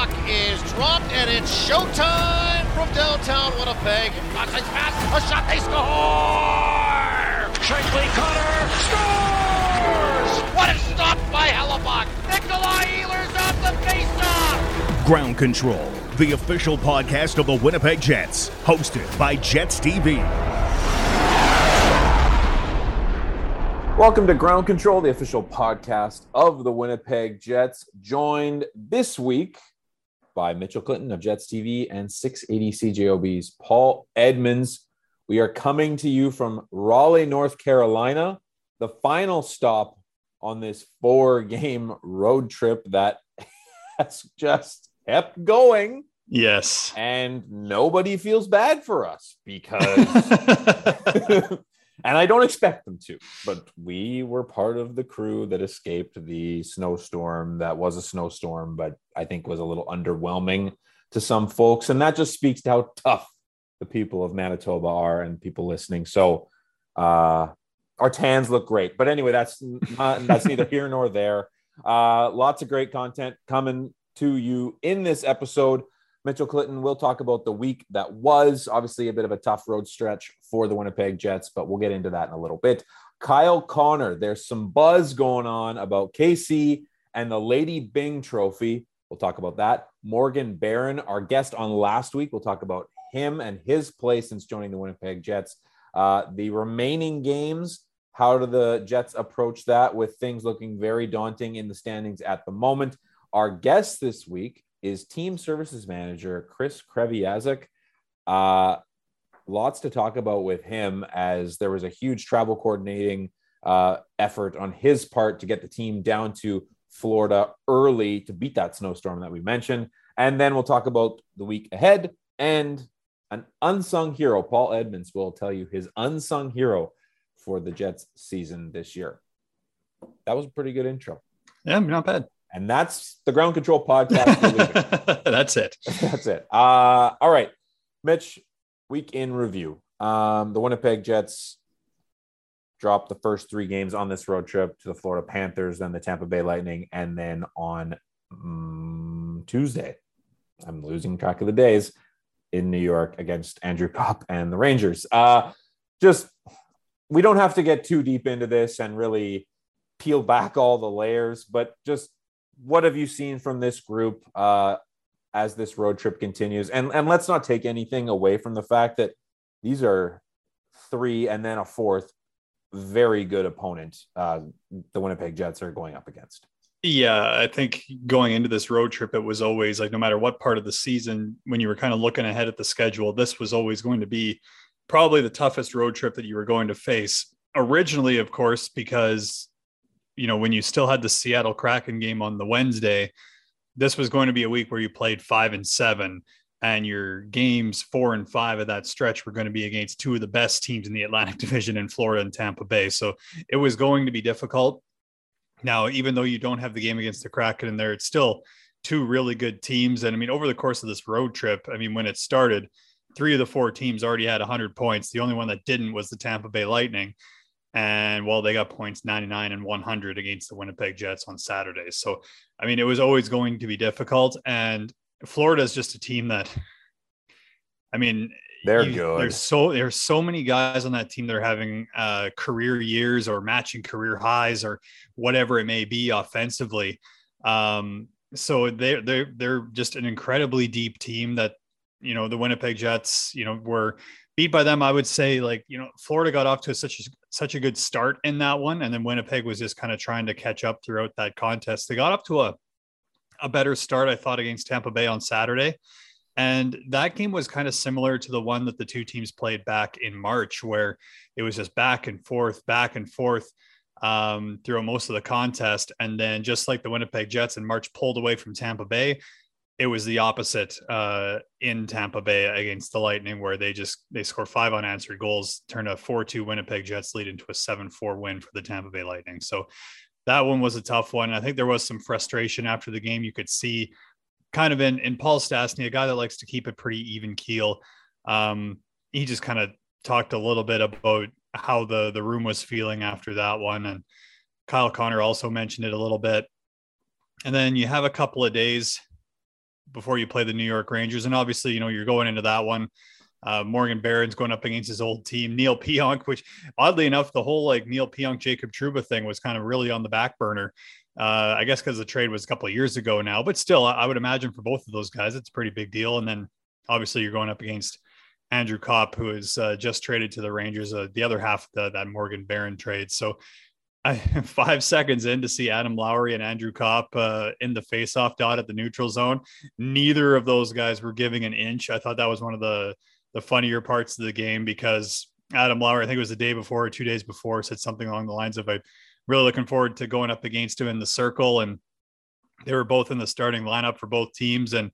puck is dropped, and it's showtime from downtown Winnipeg. Nice pass, a shot, they score! Shankly Cutter scores! What a stop by Hellebuyck! Nikolai Ehlers off the faceoff! Ground Control, the official podcast of the Winnipeg Jets, hosted by Jets TV. Welcome to Ground Control, the official podcast of the Winnipeg Jets, joined this week by Mitchell Clinton of Jets TV and 680 CJOB's Paul Edmonds. We are coming to you from Raleigh, North Carolina, the final stop on this four game road trip that has just kept going. Yes. And nobody feels bad for us because and I don't expect them to, but we were part of the crew that escaped the snowstorm that was a snowstorm, but I think was a little underwhelming to some folks. And that just speaks to how tough the people of Manitoba are and people listening. So, uh, our tans look great, but anyway, that's not, that's neither here nor there. Uh, lots of great content coming to you in this episode. Mitchell Clinton we'll talk about the week that was obviously a bit of a tough road stretch for the Winnipeg Jets, but we'll get into that in a little bit. Kyle Connor, there's some buzz going on about KC and the Lady Byng Trophy. We'll talk about that. Morgan Barron, our guest on last week, we'll talk about him and his play since joining the Winnipeg Jets. Uh, the remaining games, how do the Jets approach that with things looking very daunting in the standings at the moment? Our guest this week is team services manager Chris Kreviazuk. Uh, lots to talk about with him as there was a huge travel coordinating uh, effort on his part to get the team down to Florida early to beat that snowstorm that we mentioned. And then we'll talk about the week ahead and an unsung hero. Paul Edmonds will tell you his unsung hero for the Jets season this year. That was a pretty good intro. Yeah, not bad. And that's the Ground Control podcast. that's it. That's it. Uh, all right, Mitch. Week in review. Um, the Winnipeg Jets dropped the first three games on this road trip to the Florida Panthers, then the Tampa Bay Lightning, and then on um, Tuesday, I'm losing track of the days in New York against Andrew Copp and the Rangers. Uh, just we don't have to get too deep into this and really peel back all the layers, but just what have you seen from this group uh, as this road trip continues? And and let's not take anything away from the fact that these are three and then a fourth very good opponent uh, the Winnipeg Jets are going up against. Yeah, I think going into this road trip, it was always like no matter what part of the season, when you were kind of looking ahead at the schedule, this was always going to be probably the toughest road trip that you were going to face. Originally, of course, because you know, when you still had the Seattle Kraken game on the Wednesday, this was going to be a week where you played five and seven, and your games four and five of that stretch were going to be against two of the best teams in the Atlantic Division in Florida and Tampa Bay. So it was going to be difficult. Now, even though you don't have the game against the Kraken in there, it's still two really good teams. And I mean, over the course of this road trip, I mean, when it started, three of the four teams already had 100 points. The only one that didn't was the Tampa Bay Lightning and well they got points 99 and 100 against the winnipeg jets on saturday. So i mean it was always going to be difficult. And florida is just a team that i mean they're you, good. there's so there's so many guys on that team that are having uh, career years or matching career highs or whatever it may be offensively. Um, so they're they're they're just an incredibly deep team that you know the winnipeg jets you know were beat by them, I would say like, you know, Florida got off to such a, such a good start in that one. And then Winnipeg was just kind of trying to catch up throughout that contest. They got up to a, a better start, I thought, against Tampa Bay on Saturday. And that game was kind of similar to the one that the two teams played back in March, where it was just back and forth, back and forth um, through most of the contest. And then, just like the Winnipeg Jets in March pulled away from Tampa Bay, it was the opposite uh, in Tampa Bay against the Lightning, where they just they score five unanswered goals, turn a four-two Winnipeg Jets lead into a seven-four win for the Tampa Bay Lightning. So that one was a tough one. I think there was some frustration after the game. You could see kind of in in Paul Stastny, a guy that likes to keep it pretty even keel. Um, he just kind of talked a little bit about how the the room was feeling after that one, and Kyle Connor also mentioned it a little bit. And then you have a couple of days before you play the New York Rangers. And obviously, you know, you're going into that one. Uh, Morgan Barron's going up against his old team, Neil Pionk, which oddly enough, the whole like Neil Pionk, Jacob Trouba thing was kind of really on the back burner. Uh, I guess because the trade was a couple of years ago now, but still, I would imagine for both of those guys, it's a pretty big deal. And then obviously, you're going up against Andrew Copp, who is uh, just traded to the Rangers, uh, the other half of the, that Morgan Barron trade. So, I, five seconds in to see Adam Lowry and Andrew Copp uh, in the faceoff dot at the neutral zone. Neither of those guys were giving an inch. I thought that was one of the the funnier parts of the game because Adam Lowry, I think it was the day before or two days before, said something along the lines of, "I'm really looking forward to going up against him in the circle." And they were both in the starting lineup for both teams, and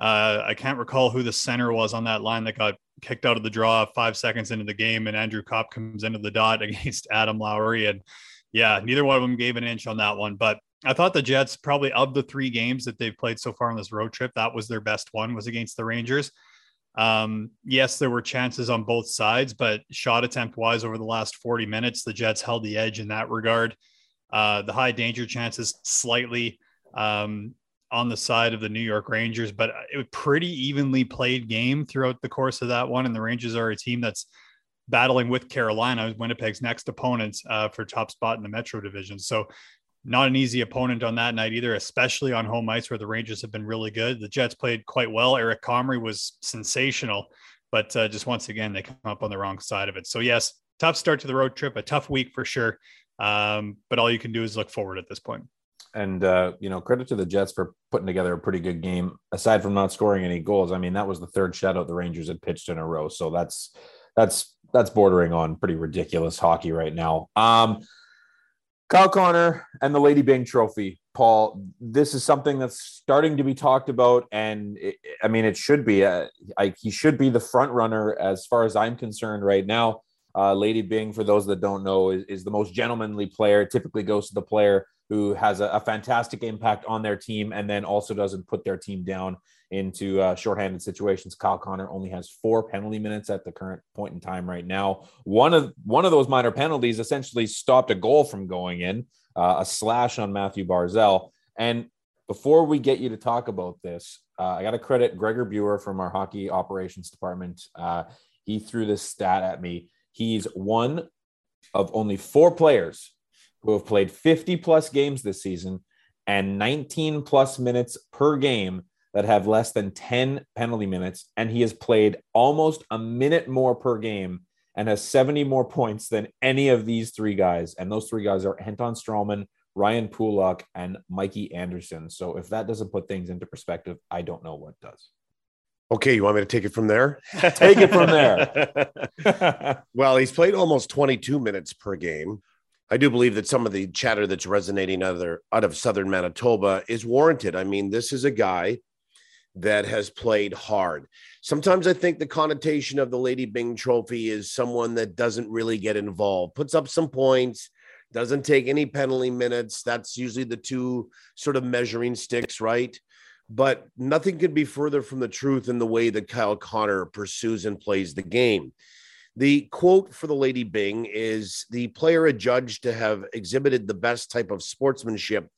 uh, I can't recall who the center was on that line that got kicked out of the draw five seconds into the game, and Andrew Copp comes into the dot against Adam Lowry, and yeah, neither one of them gave an inch on that one. But I thought the Jets probably of the three games that they've played so far on this road trip, that was their best one was against the Rangers. Um, yes, there were chances on both sides, but shot attempt wise over the last 40 minutes, the Jets held the edge in that regard. Uh, the high danger chances slightly um, on the side of the New York Rangers, but it was pretty evenly played game throughout the course of that one. And the Rangers are a team that's battling with Carolina, Winnipeg's next opponent uh, for top spot in the Metro Division. So not an easy opponent on that night either, especially on home ice where the Rangers have been really good. The Jets played quite well. Eric Comrie was sensational, but uh, just once again they come up on the wrong side of it. So yes, tough start to the road trip, a tough week for sure. Um, but all you can do is look forward at this point. And uh, you know, credit to the Jets for putting together a pretty good game. Aside from not scoring any goals, I mean, that was the third shutout the Rangers had pitched in a row. So that's that's that's bordering on pretty ridiculous hockey right now. Um, Kyle Connor and the Lady Byng Trophy, Paul. This is something that's starting to be talked about, and it, I mean, it should be. Uh, I, he should be the front runner as far as I'm concerned right now. Uh, Lady Byng, for those that don't know, is, is, the most gentlemanly player. Typically goes to the player who has a, a, fantastic impact on their team and then also doesn't put their team down into uh, shorthanded situations. Kyle Connor only has four penalty minutes at the current point in time right now. One of one of those minor penalties essentially stopped a goal from going in, uh, a slash on Mathew Barzal. And before we get you to talk about this, uh, I got to credit Gregor Buer from our hockey operations department. Uh, he threw this stat at me. He's one of only four players who have played 50 plus games this season and 19 plus minutes per game that have less than 10 penalty minutes. And he has played almost a minute more per game and has 70 more points than any of these three guys. And those three guys are Anton Stralman, Ryan Pulock, and Mikey Anderson. So if that doesn't put things into perspective, I don't know what does. Okay, you want me to take it from there? take it from there. well, he's played almost 22 minutes per game. I do believe that some of the chatter that's resonating out of, out of southern Manitoba is warranted. I mean, this is a guy that has played hard. Sometimes I think the connotation of the Lady Byng Trophy is someone that doesn't really get involved, puts up some points, doesn't take any penalty minutes. That's usually the two sort of measuring sticks, right? But nothing could be further from the truth in the way that Kyle Connor pursues and plays the game. The quote for the Lady Byng is the player adjudged to have exhibited the best type of sportsmanship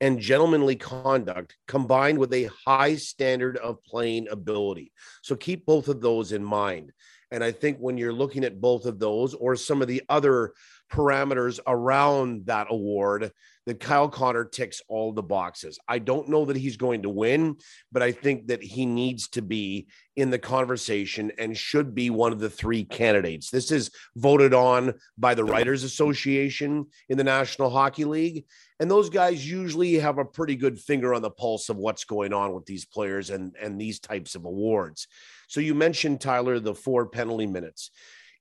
and gentlemanly conduct combined with a high standard of playing ability. So keep both of those in mind. And I think when you're looking at both of those or some of the other parameters around that award, that Kyle Connor ticks all the boxes. I don't know that he's going to win, but I think that he needs to be in the conversation and should be one of the three candidates. This is voted on by the Writers Association in the National Hockey League. And those guys usually have a pretty good finger on the pulse of what's going on with these players and, and these types of awards. So you mentioned, Tyler, the four penalty minutes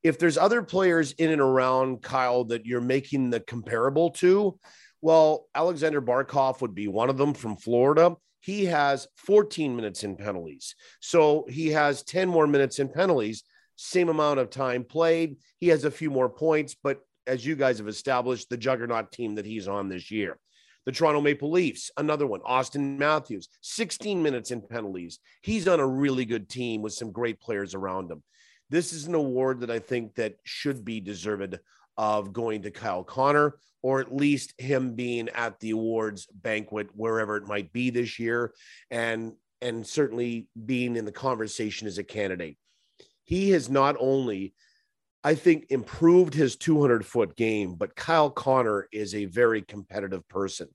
if there's other players in and around Kyle that you're making the comparable to, well, Aleksander Barkov would be one of them from Florida. He has 14 minutes in penalties. So he has 10 more minutes in penalties, same amount of time played. He has a few more points, but as you guys have established, the juggernaut team that he's on this year. The Toronto Maple Leafs, another one, Auston Matthews, 16 minutes in penalties. He's on a really good team with some great players around him. This is an award that I think that should be deserved of going to Kyle Connor, or at least him being at the awards banquet, wherever it might be this year. And and certainly being in the conversation as a candidate. He has not only, I think, improved his 200 foot game, but Kyle Connor is a very competitive person.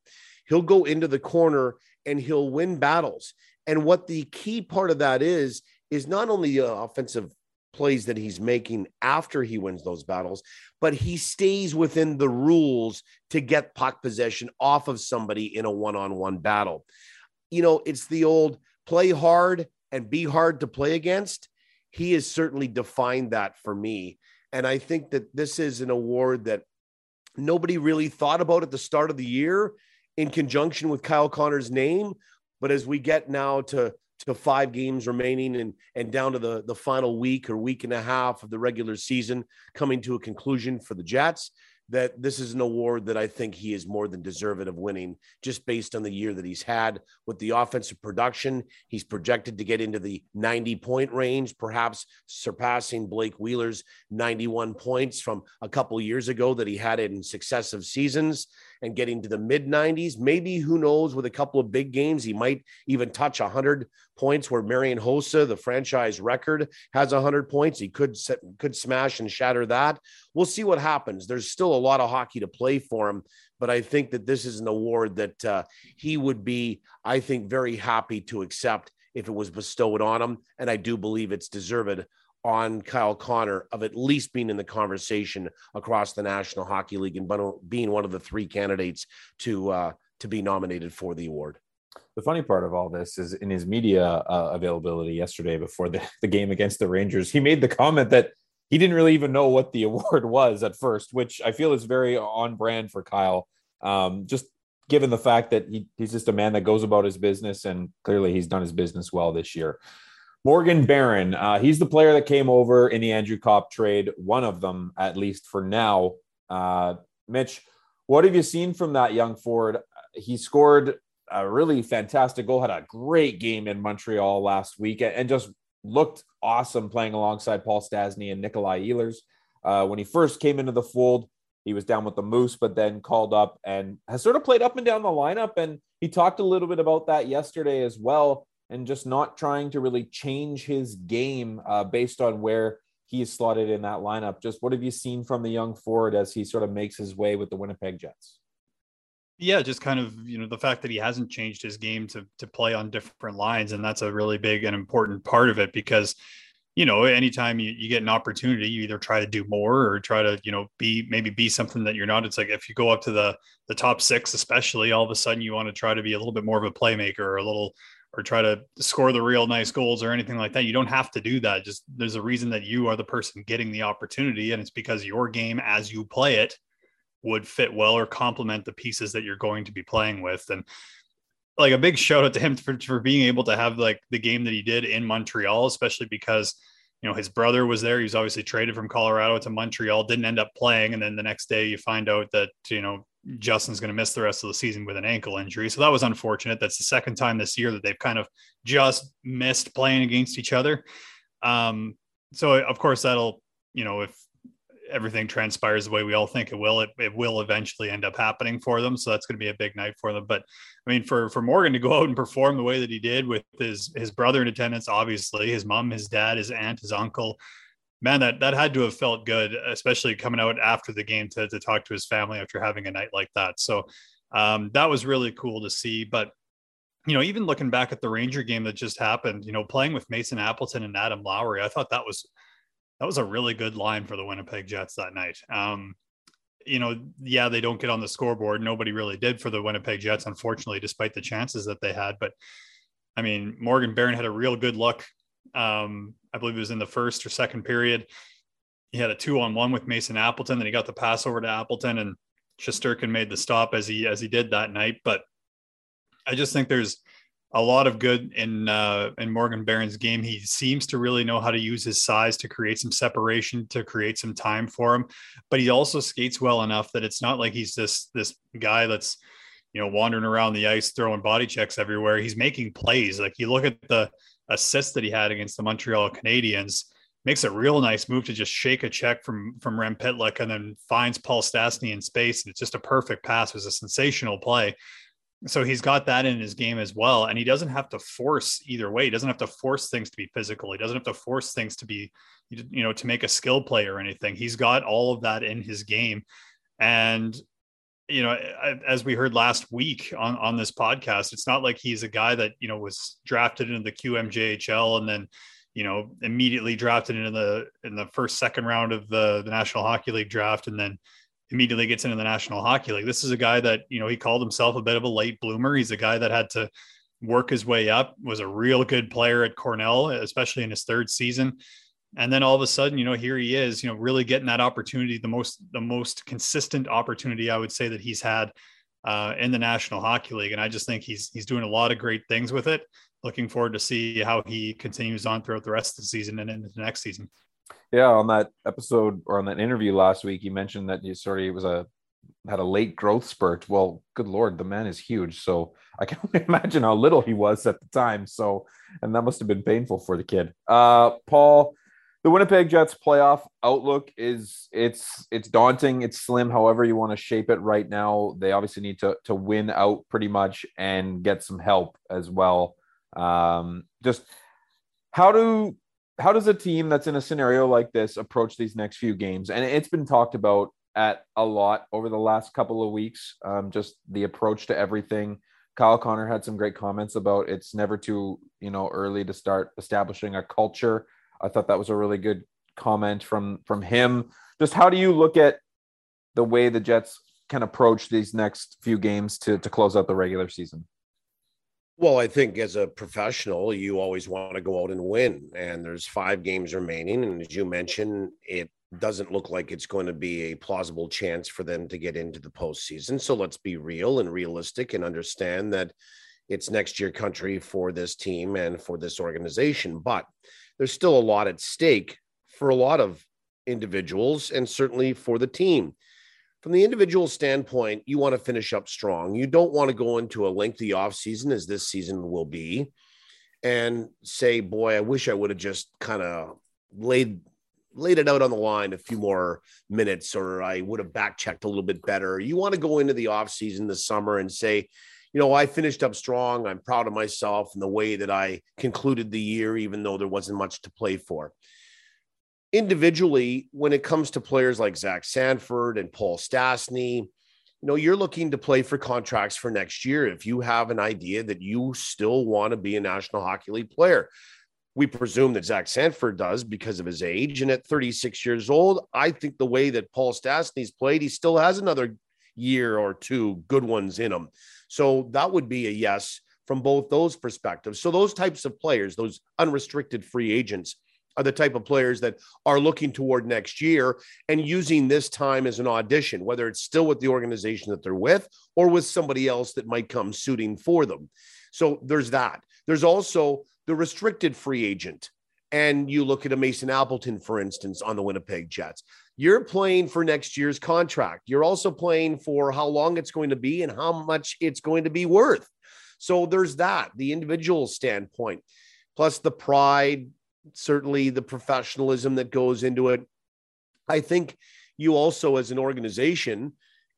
He'll go into the corner and he'll win battles. And what the key part of that is, is not only the offensive plays that he's making after he wins those battles, but he stays within the rules to get puck possession off of somebody in a one on one battle. You know, it's the old play hard and be hard to play against. He has certainly defined that for me. And I think that this is an award that nobody really thought about at the start of the year in conjunction with Kyle Connor's name. But as we get now to to five games remaining and and down to the the final week or week and a half of the regular season coming to a conclusion for the Jets that this is an award that I think he is more than deserving of winning just based on the year that he's had with the offensive production. He's projected to get into the 90 point range, perhaps surpassing Blake Wheeler's 91 points from a couple years ago that he had in successive seasons and getting to the mid 90s. Maybe who knows with a couple of big games, he might even touch 100 points where Marian Hossa, the franchise record, has 100 points. He could could smash and shatter that. We'll see what happens. There's still a lot of hockey to play for him, but I think that this is an award that uh, he would be, I think, very happy to accept if it was bestowed on him. And I do believe it's deserved on Kyle Connor of at least being in the conversation across the National Hockey League and being one of the three candidates to uh, to be nominated for the award. The funny part of all this is in his media uh, availability yesterday before the, the game against the Rangers, he made the comment that he didn't really even know what the award was at first, which I feel is very on brand for Kyle. Um, just given the fact that he, he's just a man that goes about his business, and clearly he's done his business well this year. Morgan Barron, uh, he's the player that came over in the Andrew Copp trade, one of them at least for now. Uh, Mitch, what have you seen from that young forward? He scored a really fantastic goal, had a great game in Montreal last week, and just looked awesome playing alongside Paul Stastny and Nikolai Ehlers. Uh, when he first came into the fold, he was down with the Moose, but then called up and has sort of played up and down the lineup. And he talked a little bit about that yesterday as well and just not trying to really change his game uh, based on where he is slotted in that lineup. Just what have you seen from the young forward as he sort of makes his way with the Winnipeg Jets? Yeah, just kind of you know the fact that he hasn't changed his game to to play on different lines, and that's a really big and important part of it because you know anytime you, you get an opportunity you either try to do more or try to you know be maybe be something that you're not it's like if you go up to the the top six especially all of a sudden you want to try to be a little bit more of a playmaker or a little or try to score the real nice goals or anything like that. You don't have to do that. Just there's a reason that you are the person getting the opportunity, and it's because your game as you play it would fit well or complement the pieces that you're going to be playing with. And like a big shout out to him for, for being able to have like the game that he did in Montreal, especially because you know his brother was there. He was obviously traded from Colorado to Montreal, didn't end up playing, and then the next day you find out that you know Justin's going to miss the rest of the season with an ankle injury. So that was unfortunate. That's the second time this year that they've kind of just missed playing against each other. Um, so of course that'll, you know, if everything transpires the way we all think it will, it, it will eventually end up happening for them. So that's going to be a big night for them. But I mean, for, for Morgan to go out and perform the way that he did with his, his brother in attendance, obviously his mom, his dad, his aunt, his uncle, man, that that had to have felt good, especially coming out after the game to to talk to his family after having a night like that. So um, that was really cool to see. But you know, even looking back at the Ranger game that just happened, you know, playing with Mason Appleton and Adam Lowry, I thought that was that was a really good line for the Winnipeg Jets that night. Um, you know, yeah, they don't get on the scoreboard. Nobody really did for the Winnipeg Jets, unfortunately, despite the chances that they had. But I mean, Morgan Barron had a real good look um, I believe it was in the first or second period. He had a two on one with Mason Appleton. Then he got the pass over to Appleton, and Shesterkin made the stop as he as he did that night. But I just think there's a lot of good in uh, in Morgan Barron's game. He seems to really know how to use his size to create some separation, to create some time for him. But he also skates well enough that it's not like he's this this guy that's you know wandering around the ice throwing body checks everywhere. He's making plays. Like you look at the assist that he had against the Montreal Canadiens makes a real nice move to just shake a check from from Rem Pitlick and then finds Paul Stastny in space. And it's just a perfect pass. It was a sensational play. So he's got that in his game as well. And he doesn't have to force either way. He doesn't have to force things to be physical. He doesn't have to force things to be, you know, to make a skill play or anything. He's got all of that in his game. And, you know, as we heard last week on, on this podcast, it's not like he's a guy that, you know, was drafted into the QMJHL and then, you know, immediately drafted into the in the first second round of the, the National Hockey League draft and then immediately gets into the National Hockey League. This is a guy that, you know, he called himself a bit of a late bloomer. He's a guy that had to work his way up, was a real good player at Cornell, especially in his third season. And then all of a sudden, you know, here he is, you know, really getting that opportunity, the most the most consistent opportunity I would say that he's had uh, in the National Hockey League. And I just think he's he's doing a lot of great things with it. Looking forward to see how he continues on throughout the rest of the season and into the next season. Yeah, on that episode or on that interview last week, you mentioned that you sort of was a had a late growth spurt. Well, good lord, the man is huge. So I can only imagine how little he was at the time. So, and that must have been painful for the kid. Uh, Paul, the Winnipeg Jets playoff outlook is it's it's daunting. It's slim. However you want to shape it right now, they obviously need to to win out pretty much and get some help as well. Um, just how do how does a team that's in a scenario like this approach these next few games? And it's been talked about at a lot over the last couple of weeks. Um, just the approach to everything. Kyle Connor had some great comments about it's never too you know early to start establishing a culture. I thought that was a really good comment from from him. Just how do you look at the way the Jets can approach these next few games to to close out the regular season? Well, I think as a professional, you always want to go out and win. And there's five games remaining. And as you mentioned, it doesn't look like it's going to be a plausible chance for them to get into the postseason. So let's be real and realistic and understand that it's next year country for this team and for this organization. But there's still a lot at stake for a lot of individuals and certainly for the team from the individual standpoint, you want to finish up strong. You don't want to go into a lengthy offseason as this season will be and say, boy, I wish I would have just kind of laid laid it out on the line a few more minutes or I would have back checked a little bit better. You want to go into the offseason this summer and say, you know, I finished up strong. I'm proud of myself and the way that I concluded the year, even though there wasn't much to play for individually, when it comes to players like Zach Sanford and Paul Stastny, you know, you're looking to play for contracts for next year. If you have an idea that you still want to be a National Hockey League player, we presume that Zach Sanford does because of his age. And at 36 years old, I think the way that Paul Stastny's played, he still has another year or two good ones in him. So that would be a yes from both those perspectives. So those types of players, those unrestricted free agents, are the type of players that are looking toward next year and using this time as an audition, whether it's still with the organization that they're with or with somebody else that might come suiting for them. So there's that. There's also the restricted free agent. And you look at a Mason Appleton, for instance, on the Winnipeg Jets. You're playing for next year's contract. You're also playing for how long it's going to be and how much it's going to be worth. So there's that, the individual standpoint, plus the pride, certainly the professionalism that goes into it. I think you also, as an organization,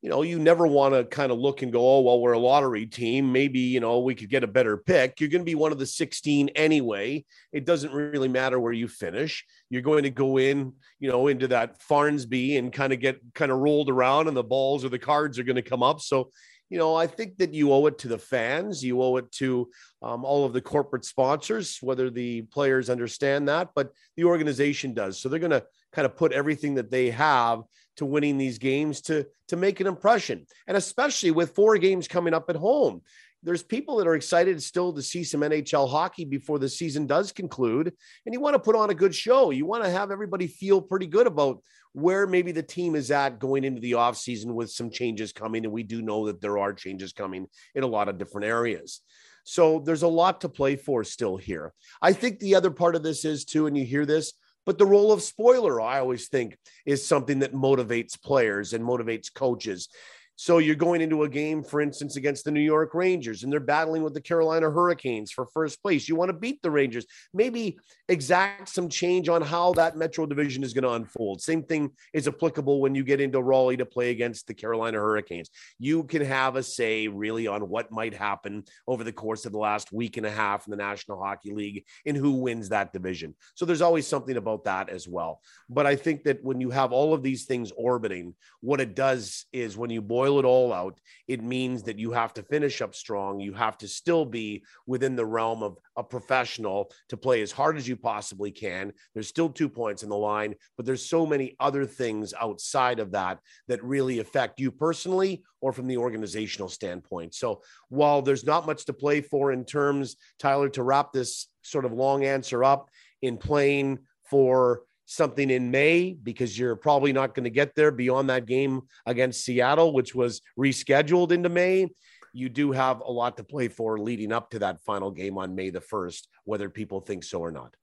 you know, you never want to kind of look and go, oh, well, we're a lottery team. Maybe, you know, we could get a better pick. You're going to be one of the 16 anyway. It doesn't really matter where you finish. You're going to go in, you know, into that Farnsby and kind of get kind of rolled around and the balls or the cards are going to come up. So you know, I think that you owe it to the fans, you owe it to um, all of the corporate sponsors, whether the players understand that, but the organization does. So they're going to kind of put everything that they have to winning these games to to make an impression, and especially with four games coming up at home there's people that are excited still to see some NHL hockey before the season does conclude. And you want to put on a good show. You want to have everybody feel pretty good about where maybe the team is at going into the offseason with some changes coming. And we do know that there are changes coming in a lot of different areas. So there's a lot to play for still here. I think the other part of this is too, and you hear this, but the role of spoiler, I always think, is something that motivates players and motivates coaches So you're going into a game, for instance, against the New York Rangers, and they're battling with the Carolina Hurricanes for first place. You want to beat the Rangers, maybe exact some change on how that Metro division is going to unfold. Same thing is applicable when you get into Raleigh to play against the Carolina Hurricanes. You can have a say really on what might happen over the course of the last week and a half in the National Hockey League and who wins that division. So there's always something about that as well. But I think that when you have all of these things orbiting, what it does is when you boil boil it all out, it means that you have to finish up strong. You have to still be within the realm of a professional to play as hard as you possibly can. There's still two points in the line, but there's so many other things outside of that that really affect you personally or from the organizational standpoint. So while there's not much to play for in terms, Tyler, to wrap this sort of long answer up in playing for something in May because you're probably not going to get there beyond that game against Seattle, which was rescheduled into May. You do have a lot to play for leading up to that final game on May the 1st, whether people think so or not.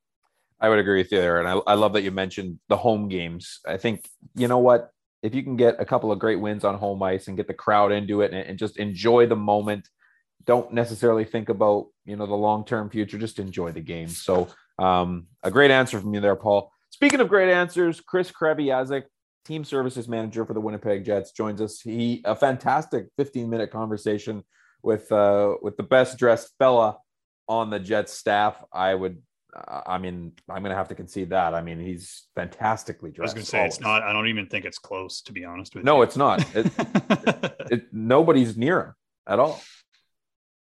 I would agree with you there. And I, I love that you mentioned the home games. I think, you know what? If you can get a couple of great wins on home ice and get the crowd into it and, and just enjoy the moment, don't necessarily think about, you know, the long term future, just enjoy the game. So, um, a great answer from you there, Paul. Speaking of great answers, Chris Kreviazuk, team services manager for the Winnipeg Jets, joins us. He a fantastic 15 minute conversation with uh, with the best dressed fella on the Jets staff. I would. Uh, I mean, I'm going to have to concede that. I mean, he's fantastically dressed. I was going to say always. it's not. I don't even think it's close, to be honest with no, you. No, it's not. It, it, it, nobody's near him at all.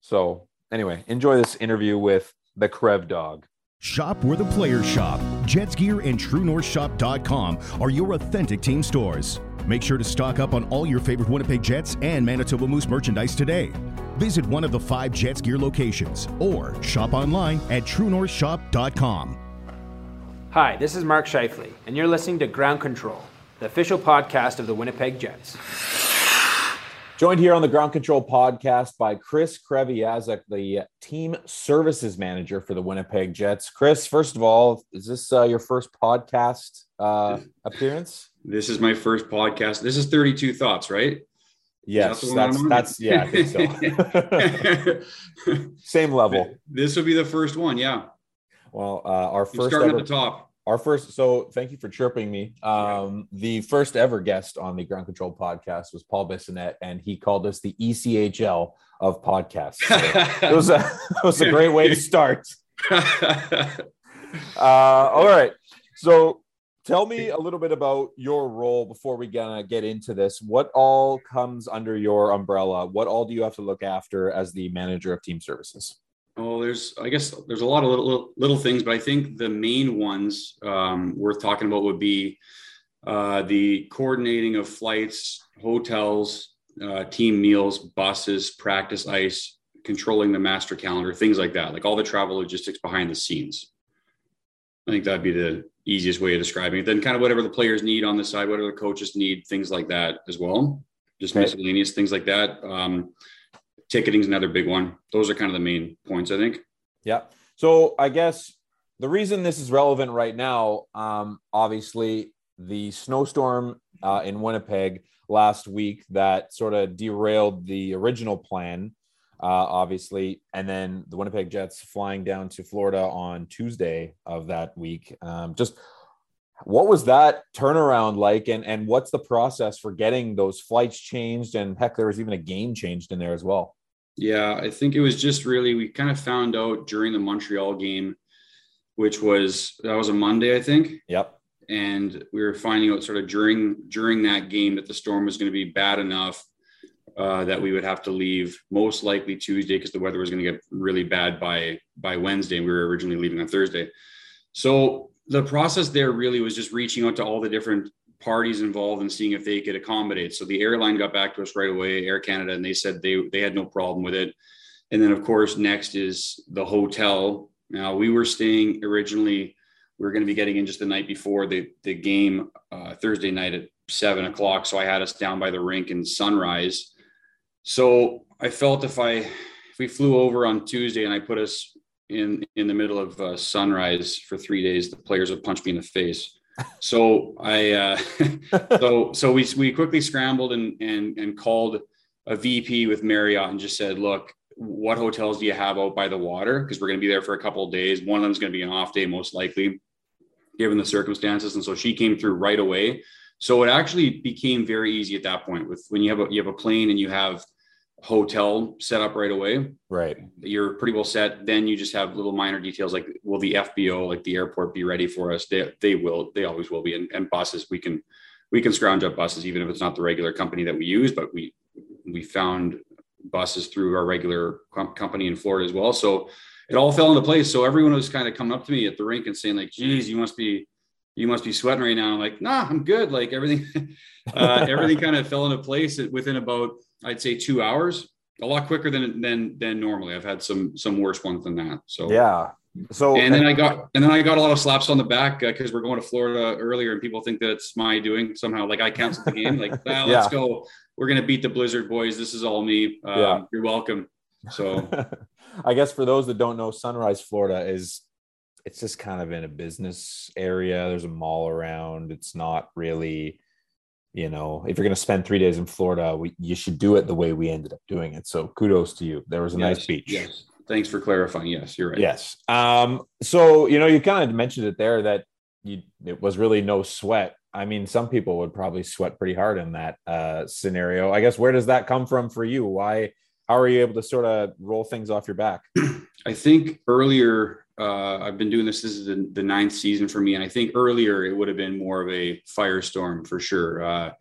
So, anyway, enjoy this interview with the Krev Dog. Shop where the players shop. Jets Gear and TrueNorthShop.com are your authentic team stores. Make sure to stock up on all your favorite Winnipeg Jets and Manitoba Moose merchandise today. Visit one of the five Jets Gear locations or shop online at TrueNorthShop.com. Hi, this is Mark Scheifele, and you're listening to Ground Control, the official podcast of the Winnipeg Jets. Joined here on the Ground Control podcast by Chris Kreviazuk, the team services manager for the Winnipeg Jets. Chris, first of all, is this uh, your first podcast uh, appearance? This is my first podcast. This is 32 Thoughts, right? Yes, that's that's yeah, I think so. Same level. This will be the first one, yeah. Well, uh, our first starting ever, at the top our first so thank you for chirping me. Um, the first ever guest on the ground control podcast was paul bissonnette and he called us the echl of podcasts. So it was a it was a great way to start. Uh, all right. So tell me a little bit about your role before we gonna get into this. What all comes under your umbrella? What all do you have to look after as the manager of team services Oh, there's, I guess there's a lot of little, little things, but I think the main ones um, worth talking about would be uh, the coordinating of flights, hotels, uh, team meals, buses, practice ice, controlling the master calendar, things like that, like all the travel logistics behind the scenes. I think that'd be the easiest way of describing it. Then kind of whatever the players need on the side, whatever the coaches need, things like that as well. Just miscellaneous things like that. Um, ticketing is another big one. Those are kind of the main points, I think. Yeah. So I guess the reason this is relevant right now, um, obviously, the snowstorm uh, in Winnipeg last week that sort of derailed the original plan, uh, obviously, and then the Winnipeg Jets flying down to Florida on Tuesday of that week. Um, just what was that turnaround like, and and what's the process for getting those flights changed? And heck, there was even a game changed in there as well. Yeah, I think it was just really we kind of found out during the Montreal game, which was that was a Monday, I think. Yep. And we were finding out sort of during during that game that the storm was going to be bad enough uh, that we would have to leave most likely Tuesday because the weather was going to get really bad by by Wednesday. We were originally leaving on Thursday, so the process there really was just reaching out to all the different parties involved and seeing if they could accommodate. So the airline got back to us right away, Air Canada, and they said they they had no problem with it. And then of course next is the hotel. Now we were staying originally. We were going to be getting in just the night before the the game uh, Thursday night at seven o'clock. So I had us down by the rink in Sunrise. So I felt if I if we flew over on Tuesday and I put us in in the middle of uh, Sunrise for three days, the players would punch me in the face. So I, uh, so so we we quickly scrambled and and and called a VP with Marriott and just said, look, what hotels do you have out by the water? Because we're going to be there for a couple of days. One of them is going to be an off day, most likely, given the circumstances. And so she came through right away. So it actually became very easy at that point. With when you have a you have a plane and you have hotel set up right away. Right. You're pretty well set. Then you just have little minor details like will the FBO, like the airport, be ready for us? They they will. They always will be. And, and buses, we can we can scrounge up buses even if it's not the regular company that we use, but we we found buses through our regular com- company in Florida as well. So it all fell into place. So everyone was kind of coming up to me at the rink and saying like, geez, you must be, you must be sweating right now. I'm like, nah, I'm good. Like everything, uh, everything kind of fell into place within about, I'd say two hours, a lot quicker than, than, than normally. I've had some, some worse ones than that. So yeah. So and then I got and then I got a lot of slaps on the back because uh, we're going to Florida earlier, and people think that it's my doing somehow. Like I canceled the game. Like, well, let's yeah. go we're going to beat the Blizzard boys. This is all me. Um, yeah. You're welcome. So I guess for those that don't know, Sunrise, Florida is it's just kind of in a business area. There's a mall around. It's not really, you know, if you're going to spend three days in Florida, we, you should do it the way we ended up doing it. So kudos to you. There was a yes, nice beach. Yes. Thanks for clarifying. Yes, you're right. Yes. Um, so, you know, you kind of mentioned it there that you, it was really no sweat I mean, some people would probably sweat pretty hard in that uh, scenario. I guess where does that come from for you? Why? How are you able to sort of roll things off your back? I think earlier, uh, I've been doing this. This is the, the, ninth season for me, and I think earlier it would have been more of a firestorm for sure. Uh,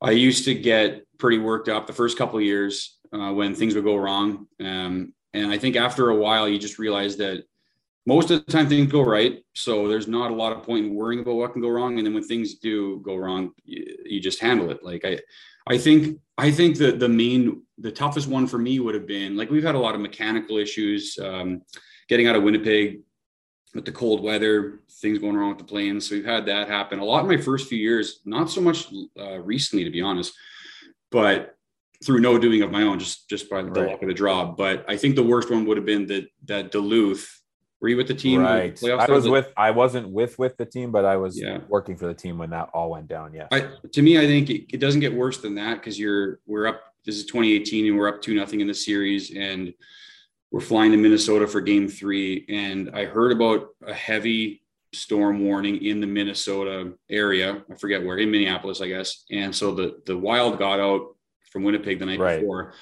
I used to get pretty worked up the first couple of years uh, when things would go wrong, um, and I think after a while, you just realize that most of the time things go right so there's not a lot of point in worrying about what can go wrong and then when things do go wrong you, you just handle it like i i think i think that the main the toughest one for me would have been like we've had a lot of mechanical issues um, getting out of winnipeg with the cold weather things going wrong with the planes so we've had that happen a lot in my first few years not so much uh, recently to be honest but through no doing of my own just just by the right. luck of the draw but i think the worst one would have been that that duluth were you with the team? Right. I was with. I wasn't with with the team, but I was yeah. working for the team when that all went down. Yeah. I, to me, I think it, it doesn't get worse than that because you're we're up. This is 2018, and we're up two nothing in the series, and we're flying to Minnesota for Game Three. And I heard about a heavy storm warning in the Minnesota area. I forget where in Minneapolis, I guess. And so the the Wild got out from Winnipeg the night right. before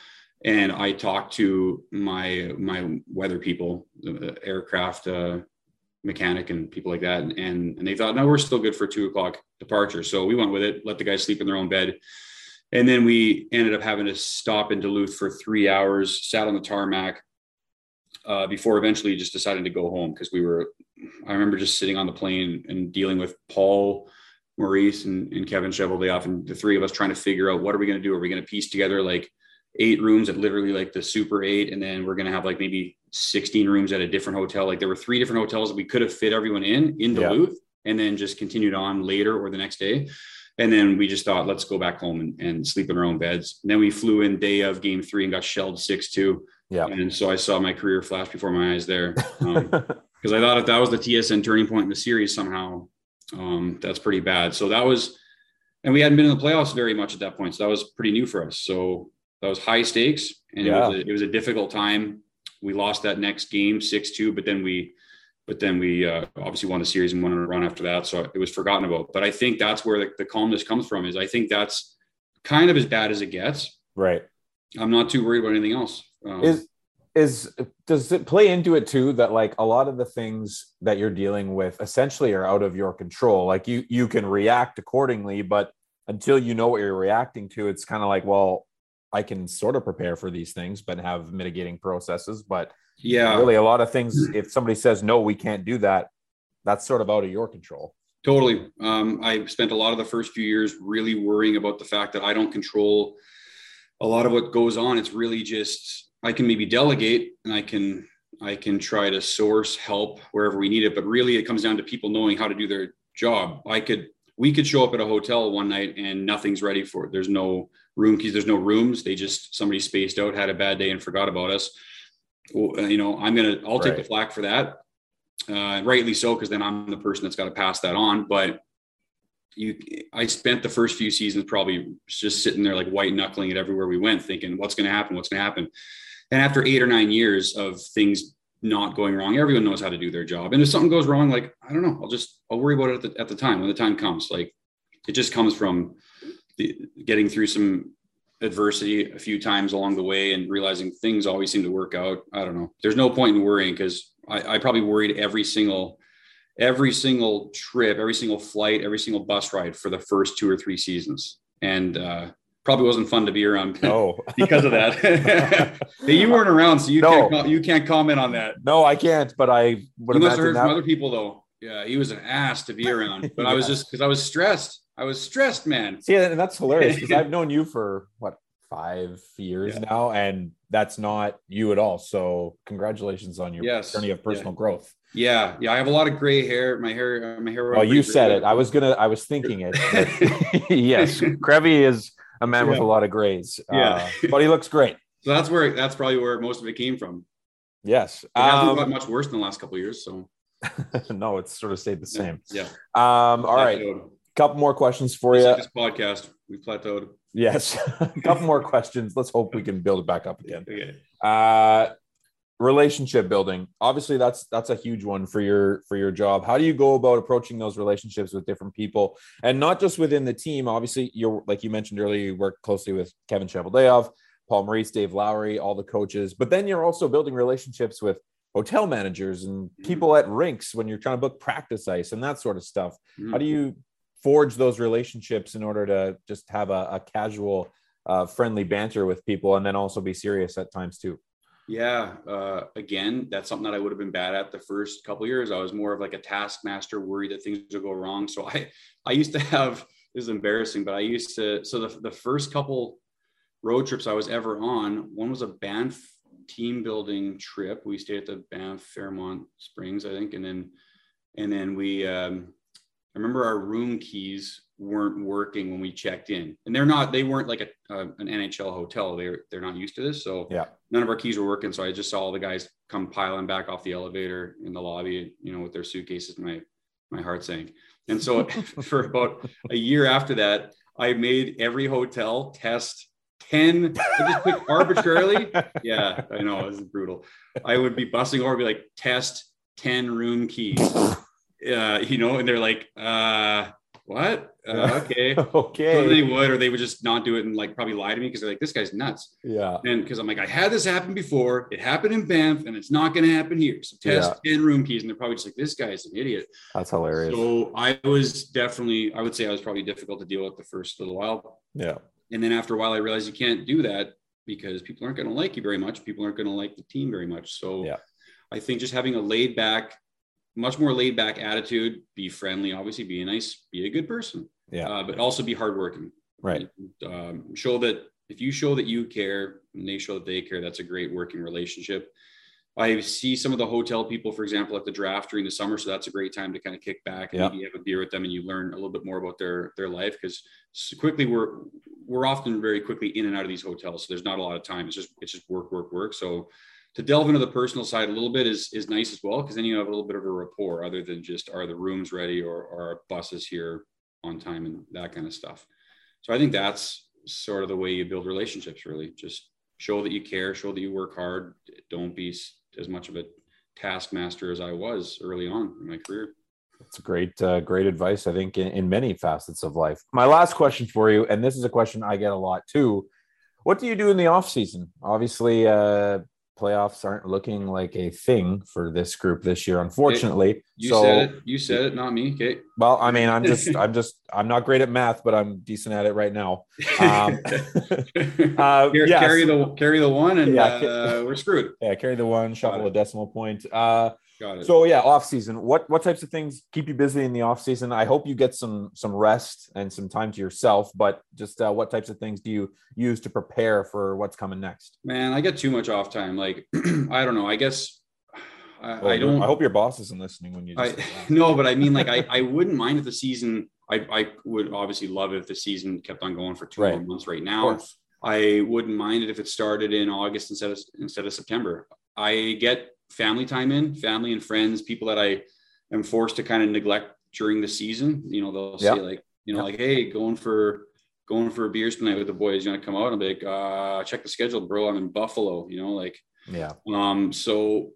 and I talked to my my weather people, the aircraft uh, mechanic, and people like that, and and they thought, no, we're still good for two o'clock departure. So we went with it, let the guys sleep in their own bed, and then we ended up having to stop in Duluth for three hours, sat on the tarmac. Uh, before eventually just deciding to go home because we were, I remember just sitting on the plane and dealing with Paul, Maurice, and, and Kevin Cheveldayoff, and the three of us trying to figure out what are we going to do? Are we going to piece together like eight rooms at literally like the super eight and then we're going to have like maybe 16 rooms at a different hotel like there were three different hotels that we could have fit everyone in in duluth yeah. and then just continued on later or the next day and then we just thought let's go back home and, and sleep in our own beds and then we flew in day of game three and got shelled six two yeah and so i saw my career flash before my eyes there because um, i thought if that was the tsn turning point in the series somehow um, that's pretty bad so that was and we hadn't been in the playoffs very much at that point so that was pretty new for us so that was high stakes and yeah. it, was a, it was a difficult time. We lost that next game six two, but then we but then we uh, obviously won the series and won a run after that. So it was forgotten about. But I think that's where the, the, calmness comes from. Is I think that's kind of as bad as it gets. Right. I'm not too worried about anything else. Um, is is does it play into it too that like a lot of the things that you're dealing with essentially are out of your control? Like you you can react accordingly, but until you know what you're reacting to, it's kind of like well I can sort of prepare for these things, but have mitigating processes. But yeah, really, a lot of things. If somebody says no, we can't do that, that's sort of out of your control. Totally. Um, I spent a lot of the first few years really worrying about the fact that I don't control a lot of what goes on. It's really just I can maybe delegate and I can I can try to source help wherever we need it. But really, it comes down to people knowing how to do their job. I could we could show up at a hotel one night and nothing's ready for it. There's no room keys. There's no rooms. They just somebody spaced out, had a bad day, and forgot about us. Well, uh, you know, I'm gonna I'll take right. the flack for that. Uh, rightly so, because then I'm the person that's got to pass that on. But you I spent the first few seasons probably just sitting there like white knuckling it everywhere we went, thinking what's going to happen, what's going to happen. And after eight or nine years of things not going wrong, everyone knows how to do their job. And if something goes wrong, like I don't know, I'll just I'll worry about it at the, at the time when the time comes. Like it just comes from the, getting through some adversity a few times along the way and realizing things always seem to work out. I don't know. There's no point in worrying because I, I probably worried every single every single trip, every single flight, every single bus ride for the first two or three seasons. And uh, probably wasn't fun to be around No. because of that. you weren't around, so you No. can't you can't comment on that. No, I can't. But I would You must have heard from other people though. Yeah, he was an ass to be around, but I was just because I was stressed. I was stressed, man. See, and that's hilarious because I've known you for what five years Yeah. now, and that's not you at all. So, congratulations on your Yes. journey of personal growth. Yeah, yeah. I have a lot of gray hair. My hair, my hair. Well, you said it. I was gonna. I was thinking it. yes, Krevy is a man with a lot of grays. Yeah. uh, but he looks great. So that's where that's probably where most of it came from. Yes. It hasn't Um, got much worse in the last couple of years. So no, it's sort of stayed the same. Yeah. Um. All right. Couple more questions for you. like this podcast, we plateaued. Yes. a couple more questions. Let's hope we can build it back up again. Okay. uh relationship building. Obviously that's that's a huge one for your for your job. How do you go about approaching those relationships with different people? And not just within the team obviously you're like you mentioned earlier you work closely with kevin Cheveldayoff, paul maurice dave lowry all the coaches. But then you're also building relationships with hotel managers and people at rinks when you're trying to book practice ice and that sort of stuff. Mhm. how do you forge those relationships in order to just have a, a casual uh, friendly banter with people and then also be serious at times too Yeah. Uh, again, that's something that I would have been bad at the first couple years. I was more of like a taskmaster, worried that things would go wrong. So I, I used to have this is embarrassing, but I used to. So the the first couple road trips I was ever on, one was a Banff team building trip. We stayed at the Banff Fairmont Springs, I think, and then and then we. Um, I remember our room keys weren't working when we checked in, and they're not. They weren't like a, uh, an NHL hotel. They're they're not used to this. So Yeah. none of our keys were working. So I just saw all the guys come piling back off the elevator in the lobby, you know, with their suitcases. My my heart sank. And so for about a year after that, I made every hotel test 10, I just picked arbitrarily. Yeah, I know this is brutal. I would be busting over, be like, test 10 room keys. Uh, you know, and they're like, uh, what? Uh, okay. So okay. they would, or they would just not do it and like probably lie to me because they're like, this guy's nuts. yeah. And because I'm like, I had this happen before, it happened in Banff, and it's not going to happen here. So test 10 room keys. And they're probably just like, this guy's an idiot. That's hilarious. So I was definitely, I would say I was probably difficult to deal with the first little while. yeah. And then after a while, I realized you can't do that because people aren't going to like you very much. People aren't going to like the team very much. So Yeah. I think just having a laid back, much more laid back attitude, be friendly, obviously be nice, be a good person, Yeah. uh, but also be hardworking. Right. Um, show that if you show that you care and they show that they care, that's a great working relationship. I see some of the hotel people, for example, at the draft during the summer, so that's a great time to kind of kick back and Yeah. maybe have a beer with them, and you learn a little bit more about their their life because quickly we're we're often very quickly in and out of these hotels, so there's not a lot of time. It's just it's just work, work, work. So to delve into the personal side a little bit is is nice as well because then you have a little bit of a rapport, other than just are the rooms ready or are buses here on time and that kind of stuff. So I think that's sort of the way you build relationships. Really, just show that you care, show that you work hard. Don't be as much of a taskmaster as I was early on in my career. That's great, uh, great advice. I think in, in many facets of life. My last question for you, and this is a question I get a lot too. What do you do in the off season? Obviously, uh, playoffs aren't looking like a thing for this group this year, unfortunately. You so, said it. You said it, not me. Okay. well, I mean, I'm just, I'm just, I'm not great at math, but I'm decent at it right now. Um, uh, Carry, yes. carry the carry the one, and Yeah. uh, we're screwed. yeah, carry the one, shuffle a decimal point. Uh, Got it. So yeah, off season. What what types of things keep you busy in the off season? I hope you get some some rest and some time to yourself. But just uh, what types of things do you use to prepare for what's coming next? Man, I get too much off time. Like I don't know. I guess I, Well, I don't. I hope your boss isn't listening when you. I no, but I mean, like, I, I wouldn't mind if the season. I, I would obviously love it if the season kept on going for two Right. more months. Right now. I wouldn't mind it if it started in August instead of instead of September. I get family time in, family and friends, people that I am forced to kind of neglect during the season. You know, they'll Yeah. say like, You know, like, hey, going for going for a beers tonight with the boys. You want to come out? And be like, uh, check the schedule, bro. I'm in Buffalo. You know, like, yeah. Um, so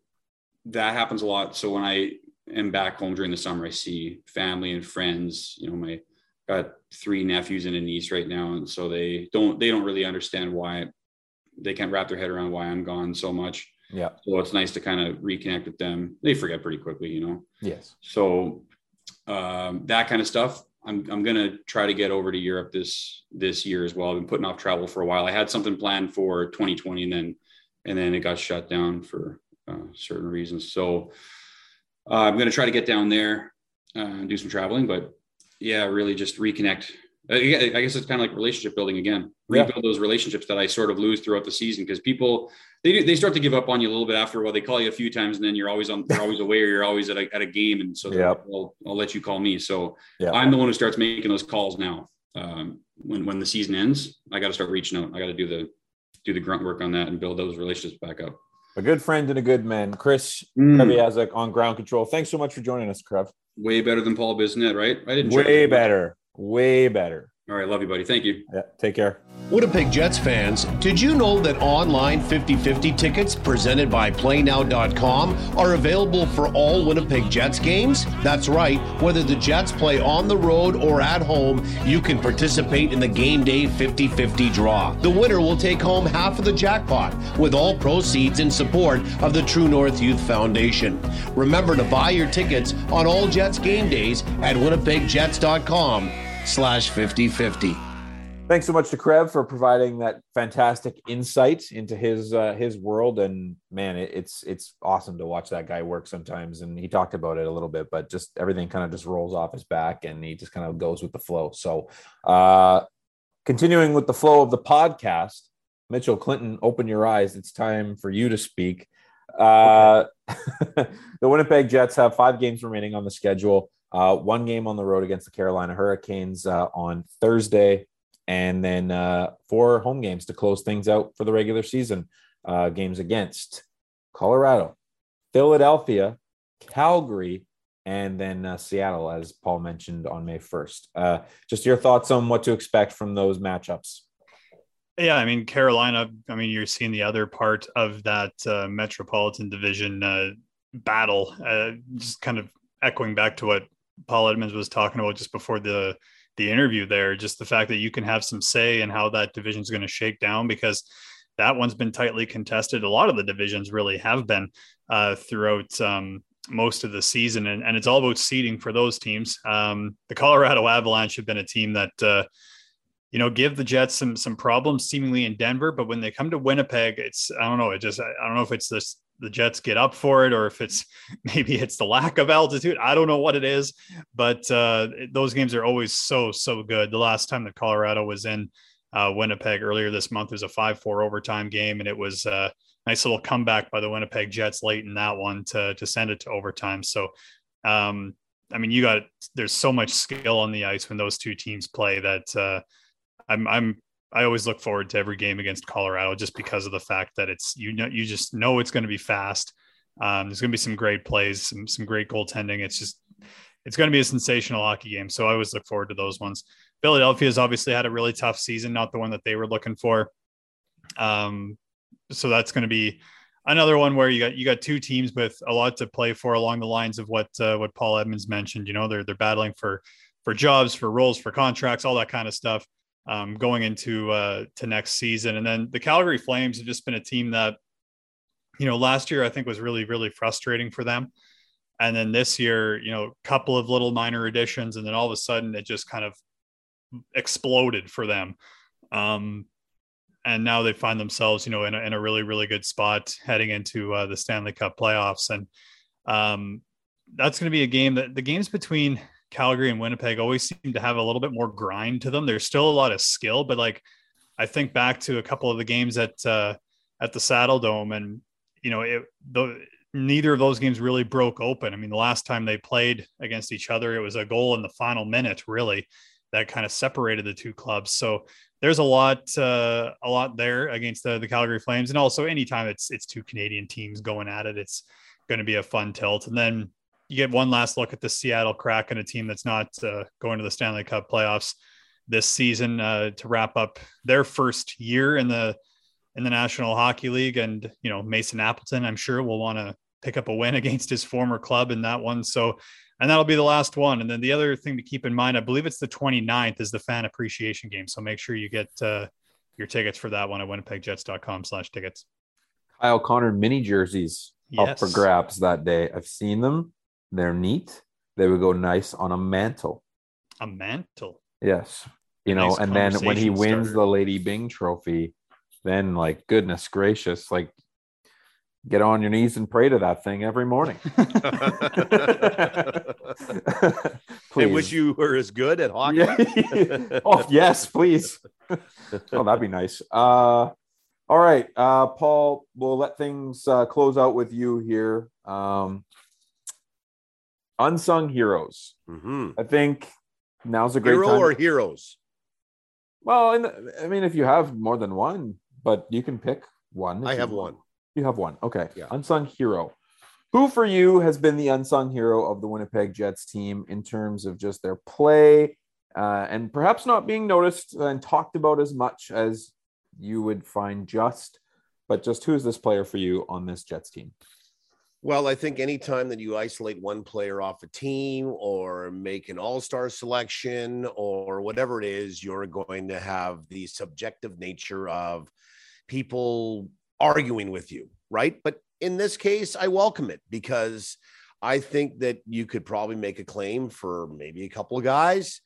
that happens a lot. So when I am back home during the summer, I see family and friends. You know, my got three nephews and a niece right now, and so they don't they don't really understand why they can't wrap their head around why I'm gone so much. Yeah. So it's nice to kind of reconnect with them. They forget pretty quickly, you know. Yes. So um, that kind of stuff. I'm I'm gonna try to get over to Europe this this year as well. I've been putting off travel for a while. I had something planned for 2020, and then and then it got shut down for uh, certain reasons. So uh, I'm gonna try to get down there uh, and do some traveling. But yeah, really just reconnect I guess it's kind of like relationship building again. Rebuild yeah. those relationships that I sort of lose throughout the season because people they they start to give up on you a little bit after a while. They call you a few times and then you're always on you're always away or you're always at a, at a game and so yep. I'll, I'll let you call me. So yep. I'm the one who starts making those calls now. Um, when when the season ends, I got to start reaching out. I got to do the do the grunt work on that and build those relationships back up. A good friend and a good man, Chris mm. on ground control. Thanks so much for joining us, Krev. Way better than Paul Bissonnette, right? I didn't. Way better. Way better. All right. Love you, buddy. Thank you. Yeah. Take care. Winnipeg Jets fans, did you know that online 50 50 tickets presented by PlayNow.com are available for all Winnipeg Jets games? That's right. Whether the Jets play on the road or at home, you can participate in the game day 50 50 draw. The winner will take home half of the jackpot, with all proceeds in support of the True North Youth Foundation. Remember to buy your tickets on all Jets game days at WinnipegJets.com slash 5050. Thanks so much to Krev for providing that fantastic insight into his uh, his world. And man, it, it's it's awesome to watch that guy work sometimes. And he talked about it a little bit, but just everything kind of just rolls off his back, and he just kind of goes with the flow. So, uh, continuing with the flow of the podcast, Mitchell Clinton, open your eyes. It's time for you to speak. Uh, okay. the Winnipeg Jets have five games remaining on the schedule. Uh, one game on the road against the Carolina Hurricanes uh, on Thursday, and then uh, four home games to close things out for the regular season. Uh, games against Colorado, Philadelphia, Calgary, and then uh, Seattle, as Paul mentioned on May 1st. Uh, just your thoughts on what to expect from those matchups. Yeah, I mean, Carolina, I mean, you're seeing the other part of that Metropolitan Division battle, just kind of echoing back to what Paul Edmonds was talking about just before the the interview there, just the fact that you can have some say in how that division is going to shake down because that one's been tightly contested. A lot of the divisions really have been uh, throughout um, most of the season, and, and it's all about seeding for those teams. Um, the Colorado Avalanche have been a team that uh, you know give the Jets some some problems seemingly in Denver, but when they come to Winnipeg, it's I don't know. It just I don't know if it's this the Jets get up for it, or if it's maybe it's the lack of altitude. I don't know what it is, but uh, those games are always so so good. The last time that Colorado was in uh, Winnipeg earlier this month was a five four overtime game, and it was a nice little comeback by the Winnipeg Jets late in that one to to send it to overtime. So. Um, I mean, you got there's so much skill on the ice when those two teams play that uh, I'm I'm I always look forward to every game against Colorado just because of the fact that it's you know you just know it's going to be fast. Um, there's going to be some great plays, some some great goaltending. It's just it's going to be a sensational hockey game. So I always look forward to those ones. Philadelphia has obviously had a really tough season, not the one that they were looking for. Um, so that's going to be another one where you got you got two teams with a lot to play for along the lines of what uh, what Paul Edmonds mentioned. You know, they're they're battling for for jobs, for roles, for contracts, all that kind of stuff um, going into uh, to next season. And then the Calgary Flames have just been a team that, you know, last year I think was really really frustrating for them, and then this year, you know, a couple of little minor additions, and then all of a sudden it just kind of exploded for them. Um, and now they find themselves, you know, in a, in a really really good spot heading into uh, the Stanley Cup playoffs, and um, that's going to be a game that the games between Calgary and Winnipeg always seem to have a little bit more grind to them. There's still a lot of skill, but like I think back to a couple of the games at uh, at the Saddledome, and you know, it the, neither of those games really broke open. I mean, the last time they played against each other, it was a goal in the final minute, really, that kind of separated the two clubs. So there's a lot, uh, a lot there against the, the Calgary Flames, and also anytime it's it's two Canadian teams going at it, it's going to be a fun tilt. And then you get one last look at the Seattle Kraken, a team that's not uh, going to the Stanley Cup playoffs this season uh, to wrap up their first year in the in the National Hockey League. And you know, Mason Appleton, I'm sure will want to pick up a win against his former club in that one. So, and that'll be the last one. And then the other thing to keep in mind, I believe it's the 29th is the fan appreciation game. So make sure you get uh, your tickets for that one at winnipegjets.com slash tickets. Kyle Connor mini jerseys yes. up for grabs that day. I've seen them. They're neat. They would go nice on a mantle. A mantle. Yes. You know, and then when he wins starter. the Lady Byng trophy, then like goodness gracious, like get on your knees and pray to that thing every morning. I wish you were as good at hockey. Yeah. oh, yes, please. oh, that'd be nice. Uh, all right, uh, Paul, we'll let things uh, close out with you here. Um, unsung heroes. Mm-hmm. I think now's a great hero time. or heroes. Well, the, I mean, if you have more than one, but you can pick one. I have one. You have one. Okay. Yeah. Unsung hero. Who for you has been the unsung hero of the Winnipeg Jets team in terms of just their play uh, and perhaps not being noticed and talked about as much as you would find just, but just who is this player for you on this Jets team? Well, I think anytime that you isolate one player off a team or make an all star selection or whatever it is, you're going to have the subjective nature of people arguing with you, right? But in this case, I welcome it because I think that you could probably make a claim for maybe a couple of guys.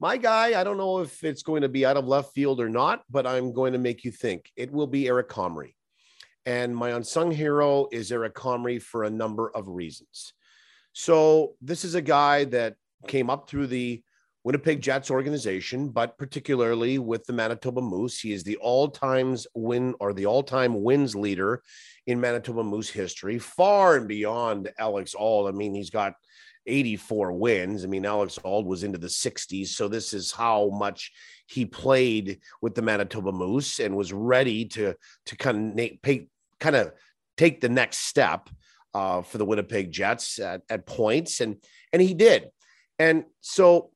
My guy, I don't know if it's going to be out of left field or not, but I'm going to make you think. It will be Eric Comrie. And my unsung hero is Eric Comrie for a number of reasons. So, this is a guy that came up through the Winnipeg Jets organization, but particularly with the Manitoba Moose. He is the all-times win or the all-time wins leader in Manitoba Moose history, far and beyond Alex Auld. I mean, he's got 84 wins. I mean, Alex Auld was into the 60s, so this is how much he played with the Manitoba Moose and was ready to to kind of pay, kind of take the next step uh, for the Winnipeg Jets at, at points, and and he did. And so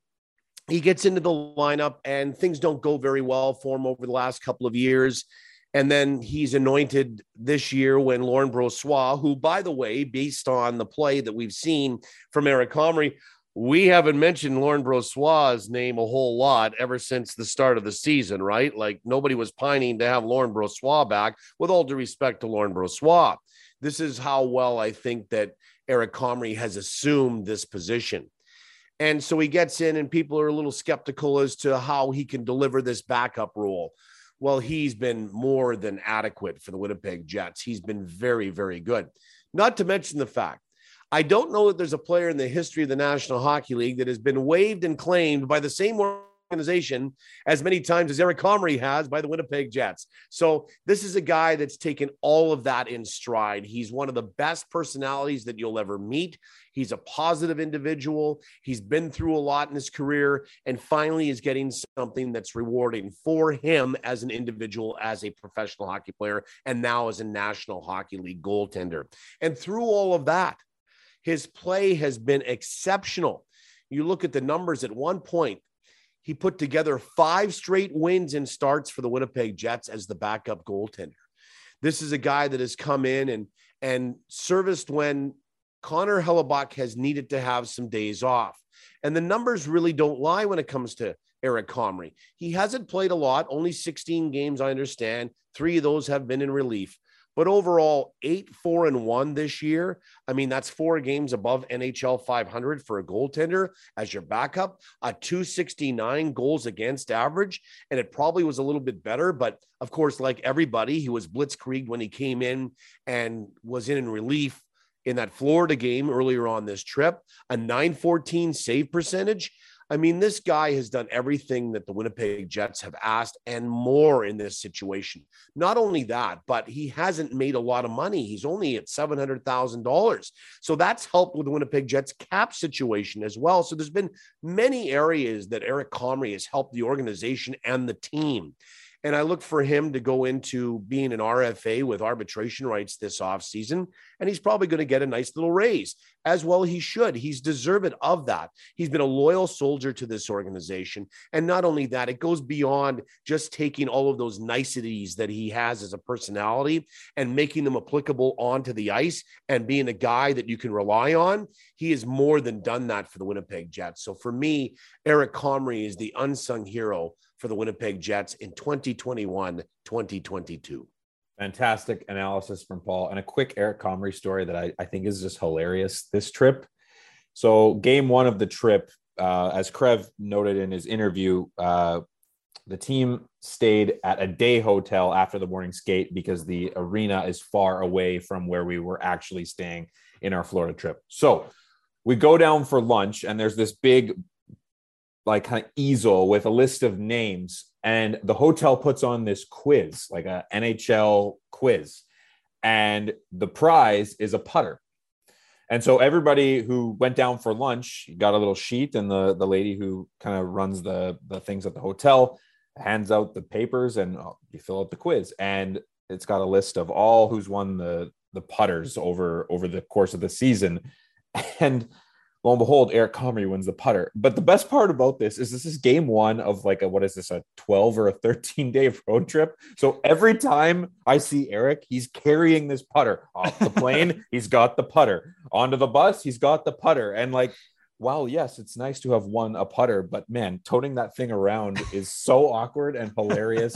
he gets into the lineup and things don't go very well for him over the last couple of years. And then he's anointed this year when Laurent Brossoit, who, by the way, based on the play that we've seen from Eric Comrie, we haven't mentioned Laurent Brossoit's name a whole lot ever since the start of the season, right? Like nobody was pining to have Laurent Brossoit back, with all due respect to Laurent Brossoit. This is how well I think that Eric Comrie has assumed this position. And so he gets in, and people are a little skeptical as to how he can deliver this backup role. Well, he's been more than adequate for the Winnipeg Jets. He's been very, very good. Not to mention the fact, I don't know that there's a player in the history of the National Hockey League that has been waived and claimed by the same organization as many times as Eric Comrie has by the Winnipeg Jets. So this is a guy that's taken all of that in stride. He's one of the best personalities that you'll ever meet. He's a positive individual. He's been through a lot in his career and finally is getting something that's rewarding for him as an individual, as a professional hockey player, and now as a National Hockey League goaltender. And through all of that, his play has been exceptional. You look at the numbers at one point, he put together five straight wins and starts for the Winnipeg Jets as the backup goaltender. This is a guy that has come in and and serviced when Connor Hellebuyck has needed to have some days off. And the numbers really don't lie when it comes to Eric Comrie. He hasn't played a lot, only 16 games, I understand. Three of those have been in relief. But overall, eight, four, and one this year. I mean, that's four games above NHL 500 for a goaltender as your backup, a 269 goals against average. And it probably was a little bit better. But of course, like everybody, he was blitzkrieg when he came in and was in relief in that Florida game earlier on this trip, a 914 save percentage. I mean, this guy has done everything that the Winnipeg Jets have asked and more in this situation. Not only that, but he hasn't made a lot of money. He's only at $700,000. So that's helped with the Winnipeg Jets cap situation as well. So there's been many areas that Eric Comrie has helped the organization and the team. And I look for him to go into being an RFA with arbitration rights this offseason. And he's probably going to get a nice little raise as well. He should. He's deserving of that. He's been a loyal soldier to this organization. And not only that, it goes beyond just taking all of those niceties that he has as a personality and making them applicable onto the ice and being a guy that you can rely on. He has more than done that for the Winnipeg Jets. So for me, Eric Comrie is the unsung hero for the Winnipeg Jets in 2021 2022. Fantastic analysis from Paul and a quick Eric Comrie story that I, I think is just hilarious this trip. So, game one of the trip, uh, as Krev noted in his interview, uh, the team stayed at a day hotel after the morning skate because the arena is far away from where we were actually staying in our Florida trip. So, we go down for lunch, and there's this big like kind of easel with a list of names and the hotel puts on this quiz like a nhl quiz and the prize is a putter. And so everybody who went down for lunch got a little sheet and the the lady who kind of runs the the things at the hotel hands out the papers and oh, you fill out the quiz. And it's got a list of all who's won the the putters over over the course of the season. And lo and behold, Eric Comrie wins the putter. But the best part about this is this is game one of like a what is this, a 12 or a 13 day road trip. So every time I see Eric, he's carrying this putter off the plane, he's got the putter. Onto the bus, he's got the putter. And like, wow, yes, it's nice to have won a putter, but man, toting that thing around is so awkward and hilarious.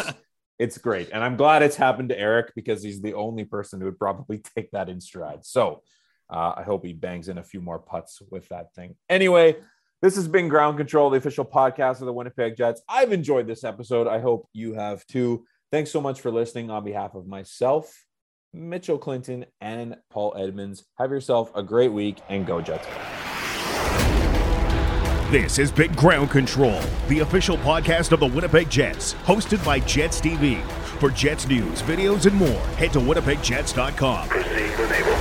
It's great. And I'm glad it's happened to Eric because he's the only person who would probably take that in stride. So uh, I hope he bangs in a few more putts with that thing. Anyway, this has been Ground Control, the official podcast of the Winnipeg Jets. I've enjoyed this episode. I hope you have too. Thanks so much for listening on behalf of myself, Mitchell Clinton, and Paul Edmonds. Have yourself a great week and go Jets. This has been Ground Control, the official podcast of the Winnipeg Jets, hosted by Jets TV. For Jets news, videos, and more, head to winnipegjets.com. Proceed when able.